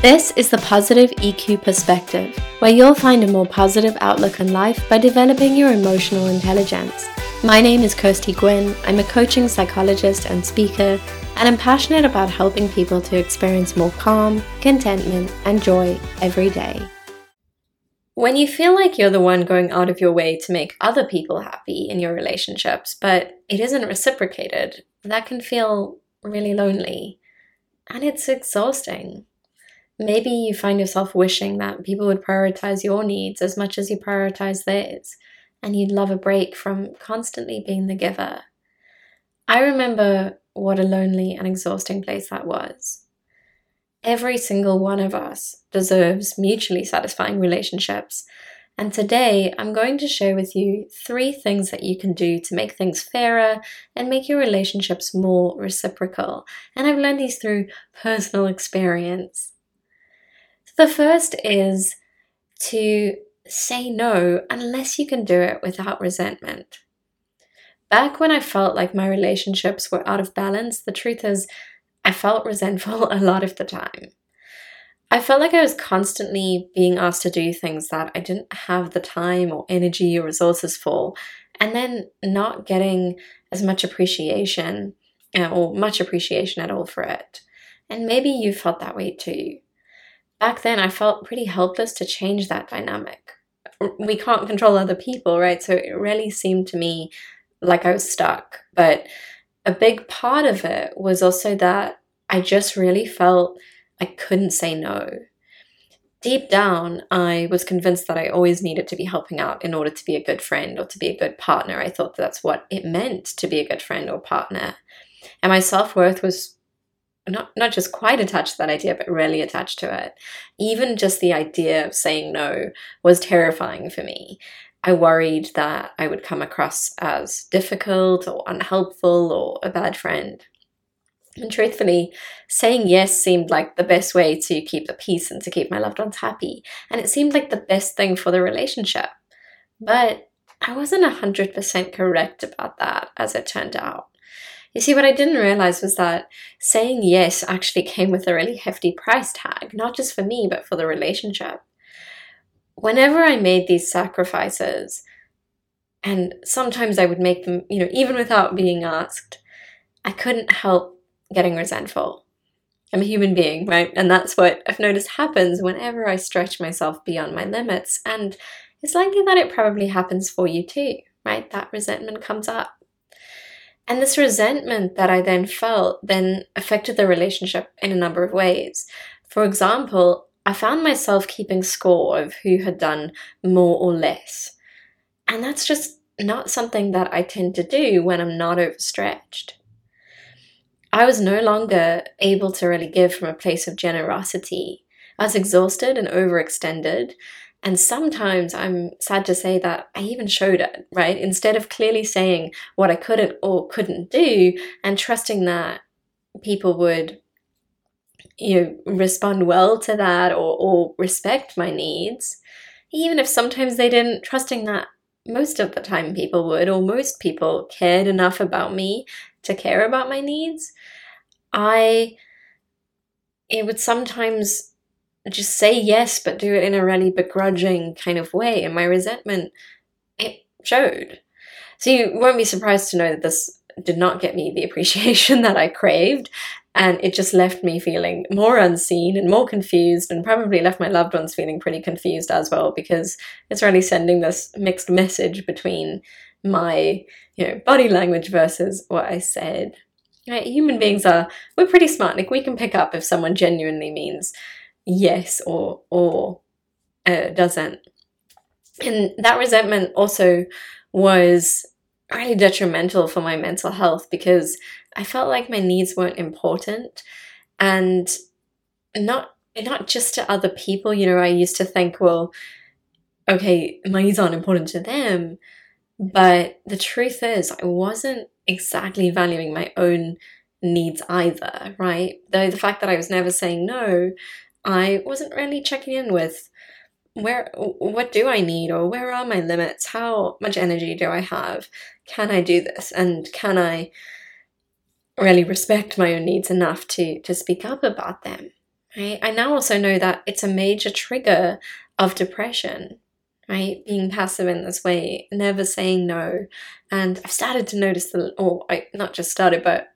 This is the Positive EQ Perspective, where you'll find a more positive outlook on life by developing your emotional intelligence. My name is Kirsty Gwynn. I'm a coaching psychologist and speaker, and I'm passionate about helping people to experience more calm, contentment, and joy every day. When you feel like you're the one going out of your way to make other people happy in your relationships, but it isn't reciprocated, that can feel really lonely and it's exhausting. Maybe you find yourself wishing that people would prioritize your needs as much as you prioritize theirs, and you'd love a break from constantly being the giver. I remember what a lonely and exhausting place that was. Every single one of us deserves mutually satisfying relationships. And today I'm going to share with you three things that you can do to make things fairer and make your relationships more reciprocal. And I've learned these through personal experience. The first is to say no unless you can do it without resentment. Back when I felt like my relationships were out of balance, the truth is, I felt resentful a lot of the time. I felt like I was constantly being asked to do things that I didn't have the time or energy or resources for, and then not getting as much appreciation uh, or much appreciation at all for it. And maybe you felt that way too back then I felt pretty helpless to change that dynamic. We can't control other people, right? So it really seemed to me like I was stuck. But a big part of it was also that I just really felt I couldn't say no. Deep down, I was convinced that I always needed to be helping out in order to be a good friend or to be a good partner. I thought that's what it meant to be a good friend or partner. And my self worth was not not just quite attached to that idea, but really attached to it. Even just the idea of saying no was terrifying for me. I worried that I would come across as difficult or unhelpful or a bad friend. And truthfully, saying yes seemed like the best way to keep the peace and to keep my loved ones happy. And it seemed like the best thing for the relationship. But I wasn't 100% correct about that, as it turned out. You see, what I didn't realize was that saying yes actually came with a really hefty price tag, not just for me, but for the relationship. Whenever I made these sacrifices, and sometimes I would make them, you know, even without being asked, I couldn't help getting resentful. I'm a human being, right? And that's what I've noticed happens whenever I stretch myself beyond my limits. And it's likely that it probably happens for you too, right? That resentment comes up. And this resentment that I then felt then affected the relationship in a number of ways. For example, I found myself keeping score of who had done more or less. And that's just not something that I tend to do when I'm not overstretched. I was no longer able to really give from a place of generosity. I was exhausted and overextended, and sometimes I'm sad to say that I even showed it, right? Instead of clearly saying what I couldn't or couldn't do and trusting that people would you know respond well to that or, or respect my needs even if sometimes they didn't trusting that most of the time people would or most people cared enough about me to care about my needs i it would sometimes just say yes, but do it in a really begrudging kind of way. And my resentment, it showed. So you won't be surprised to know that this did not get me the appreciation that I craved. And it just left me feeling more unseen and more confused, and probably left my loved ones feeling pretty confused as well, because it's really sending this mixed message between my you know body language versus what I said. Right? Human beings are we're pretty smart. Like we can pick up if someone genuinely means yes or or uh, doesn't. And that resentment also was really detrimental for my mental health because I felt like my needs weren't important and not not just to other people. You know, I used to think, well, okay, my needs aren't important to them. But the truth is, I wasn't exactly valuing my own needs either, right? Though the fact that I was never saying no I wasn't really checking in with where what do I need or where are my limits? How much energy do I have? Can I do this? And can I really respect my own needs enough to to speak up about them? Right? I now also know that it's a major trigger of depression, right? Being passive in this way, never saying no. And I've started to notice the, or I not just started, but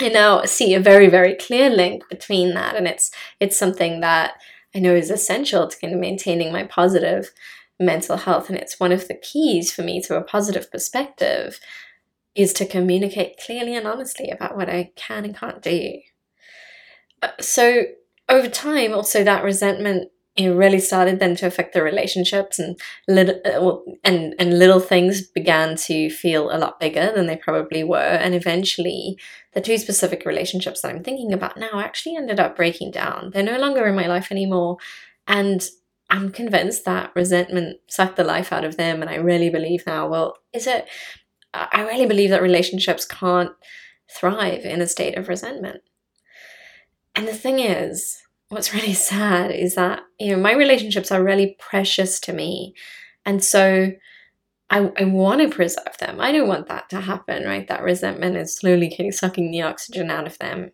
I now see a very, very clear link between that. And it's it's something that I know is essential to kind of maintaining my positive mental health. And it's one of the keys for me to a positive perspective is to communicate clearly and honestly about what I can and can't do. Uh, so over time, also that resentment it really started then to affect the relationships and little uh, and and little things began to feel a lot bigger than they probably were. And eventually the two specific relationships that I'm thinking about now actually ended up breaking down. They're no longer in my life anymore. And I'm convinced that resentment sucked the life out of them. And I really believe now well is it I really believe that relationships can't thrive in a state of resentment. And the thing is what's really sad is that you know my relationships are really precious to me. And so I, I want to preserve them. I don't want that to happen right? That resentment is slowly kind of sucking the oxygen out of them.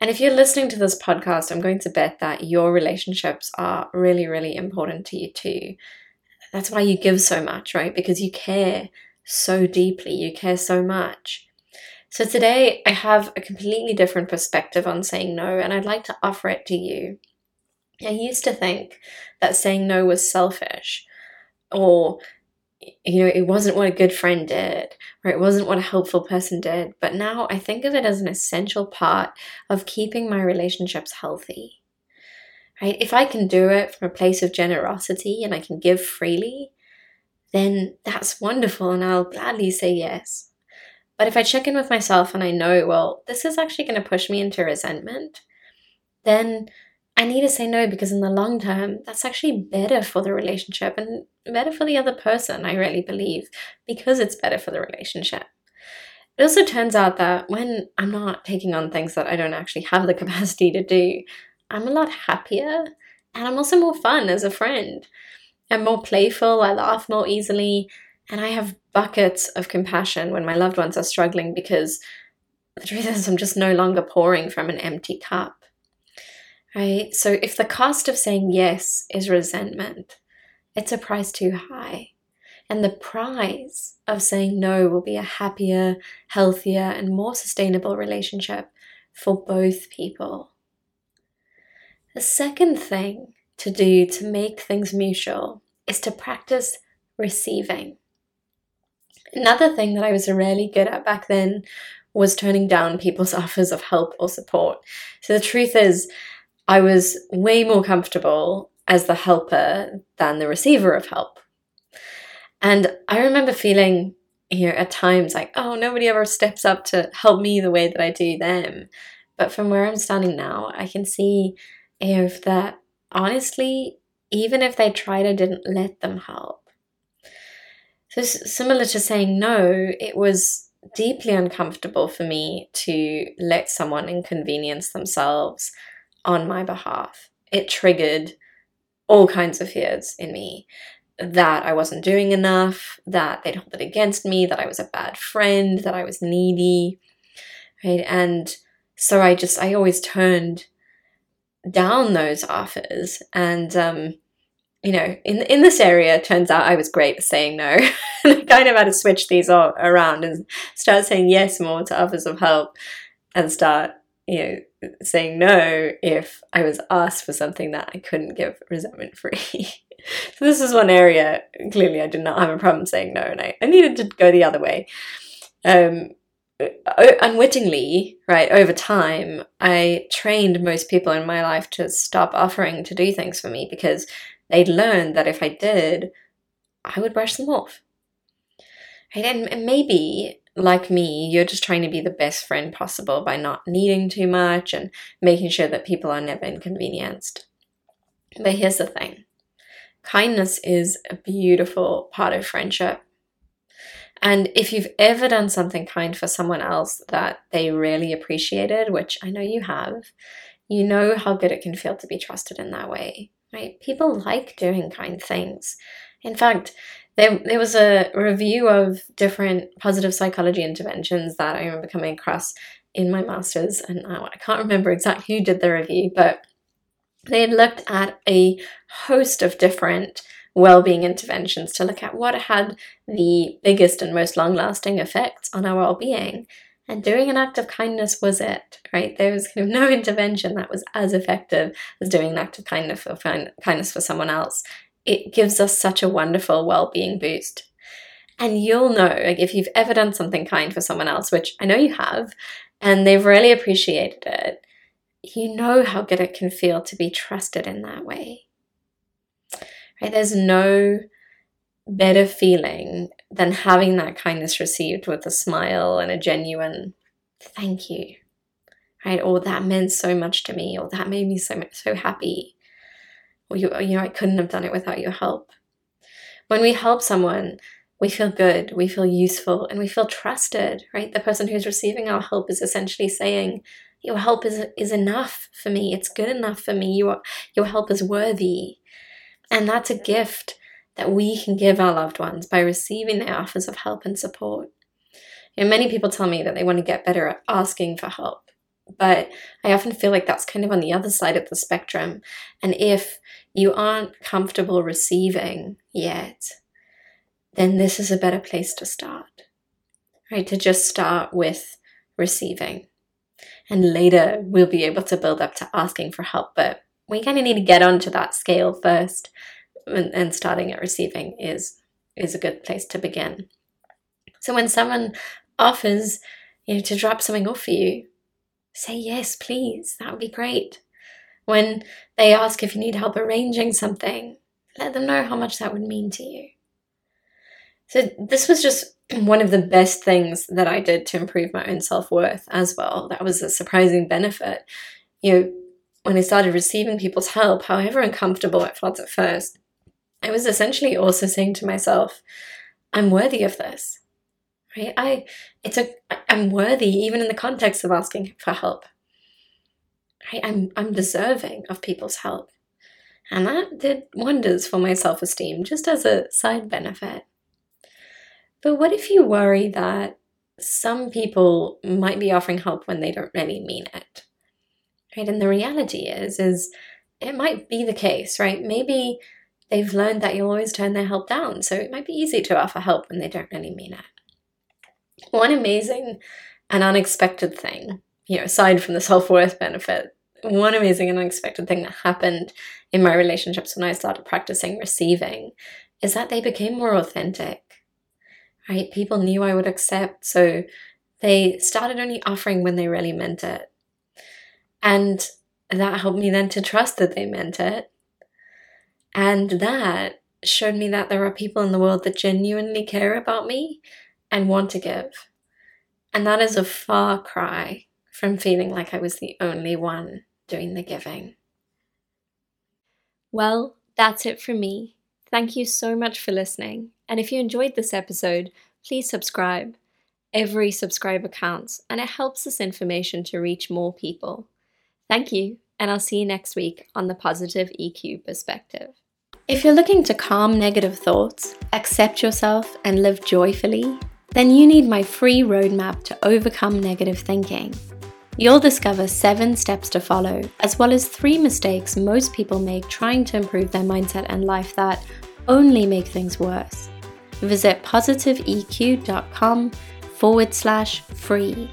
And if you're listening to this podcast i'm going to bet that your relationships are really really important to you too. That's why you give so much right? Because you care so deeply. You care so much so today I have a completely different perspective on saying no, and I'd like to offer it to you. I used to think that saying no was selfish, or you know, it wasn't what a good friend did, or it wasn't what a helpful person did. But now I think of it as an essential part of keeping my relationships healthy. Right? If I can do it from a place of generosity and I can give freely, then that's wonderful, and I'll gladly say yes. But if I check in with myself and I know, well, this is actually going to push me into resentment, then I need to say no because in the long term, that's actually better for the relationship and better for the other person, I really believe, because it's better for the relationship. It also turns out that when I'm not taking on things that I don't actually have the capacity to do, I'm a lot happier and I'm also more fun as a friend. I'm more playful, I laugh more easily, and I have buckets of compassion when my loved ones are struggling because the truth is, I'm just no longer pouring from an empty cup. Right? So if the cost of saying yes is resentment, it's a price too high. And the prize of saying no will be a happier, healthier, and more sustainable relationship for both people. The second thing to do to make things mutual is to practice receiving. Another thing that I was really good at back then was turning down people's offers of help or support. So the truth is, I was way more comfortable as the helper than the receiver of help. And I remember feeling, you know, at times like, oh, nobody ever steps up to help me the way that I do them. But from where I'm standing now, I can see, you know, that honestly, even if they tried, I didn't let them help. So, similar to saying no, it was deeply uncomfortable for me to let someone inconvenience themselves on my behalf. It triggered all kinds of fears in me that I wasn't doing enough, that they'd hold it against me, that I was a bad friend, that I was needy, right? And so I just, I always turned down those offers and um, you know, in in this area, turns out I was great at saying no. I kind of had to switch these all around and start saying yes more to offers of help, and start you know saying no if I was asked for something that I couldn't give resentment free. so this is one area clearly I did not have a problem saying no, and I, I needed to go the other way. Um, unwittingly, right, over time, I trained most people in my life to stop offering to do things for me because they'd learned that if I did, I would brush them off. Right? And maybe, like me, you're just trying to be the best friend possible by not needing too much and making sure that people are never inconvenienced. But here's the thing kindness is a beautiful part of friendship. And if you've ever done something kind for someone else that they really appreciated, which I know you have, you know how good it can feel to be trusted in that way right? People like doing kind things. In fact, there, there was a review of different positive psychology interventions that I remember coming across in my master's, and I can't remember exactly who did the review, but they had looked at a host of different well-being interventions to look at what had the biggest and most long-lasting effects on our well-being and doing an act of kindness was it right? There was kind of no intervention that was as effective as doing an act of kindness for kindness for someone else. It gives us such a wonderful well-being boost. And you'll know like if you've ever done something kind for someone else which i know you have and they've really appreciated it you know how good it can feel to be trusted in that way. Right? There's no better feeling than having that kindness received with a smile and a genuine thank you right? Or that meant so much to me or that made me so so happy. Or you, you know i couldn't have done it without your help. When we help someone we feel good we feel useful and we feel trusted right? The person who's receiving our help is essentially saying your help is is enough for me. It's good enough for me. Your your help is worthy. And that's a gift that we can give our loved ones by receiving their offers of help and support. You know, many people tell me that they want to get better at asking for help, but I often feel like that's kind of on the other side of the spectrum. And if you aren't comfortable receiving yet, then this is a better place to start, right? To just start with receiving. And later we'll be able to build up to asking for help, but we kind of need to get onto that scale first and, and starting at receiving is is a good place to begin. So when someone offers, you know, to drop something off for you, say yes, please. That would be great. When they ask if you need help arranging something, let them know how much that would mean to you. So this was just one of the best things that I did to improve my own self-worth as well. That was a surprising benefit. You know, when I started receiving people's help, however uncomfortable it felt at first, I was essentially also saying to myself, I'm worthy of this. Right? I it's a I'm worthy even in the context of asking for help. Right? I'm I'm deserving of people's help. And that did wonders for my self-esteem just as a side benefit. But what if you worry that some people might be offering help when they don't really mean it? Right? And the reality is is it might be the case, right? Maybe they've learned that you'll always turn their help down. So it might be easy to offer help when they don't really mean it. One amazing and unexpected thing, you know, aside from the self worth benefit, one amazing and unexpected thing that happened in my relationships when I started practicing receiving is that they became more authentic, right? People knew I would accept. So they started only offering when they really meant it. And that helped me then to trust that they meant it and that showed me that there are people in the world that genuinely care about me and want to give. And that is a far cry from feeling like I was the only one doing the giving. Well, that's it from me. Thank you so much for listening. And if you enjoyed this episode, please subscribe. Every subscriber counts, and it helps this information to reach more people. Thank you, and I'll see you next week on the Positive EQ Perspective. If you're looking to calm negative thoughts, accept yourself, and live joyfully, then you need my free roadmap to overcome negative thinking. You'll discover seven steps to follow, as well as three mistakes most people make trying to improve their mindset and life that only make things worse. Visit positiveeq.com forward slash free.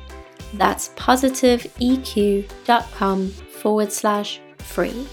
That's positiveeq.com forward slash free.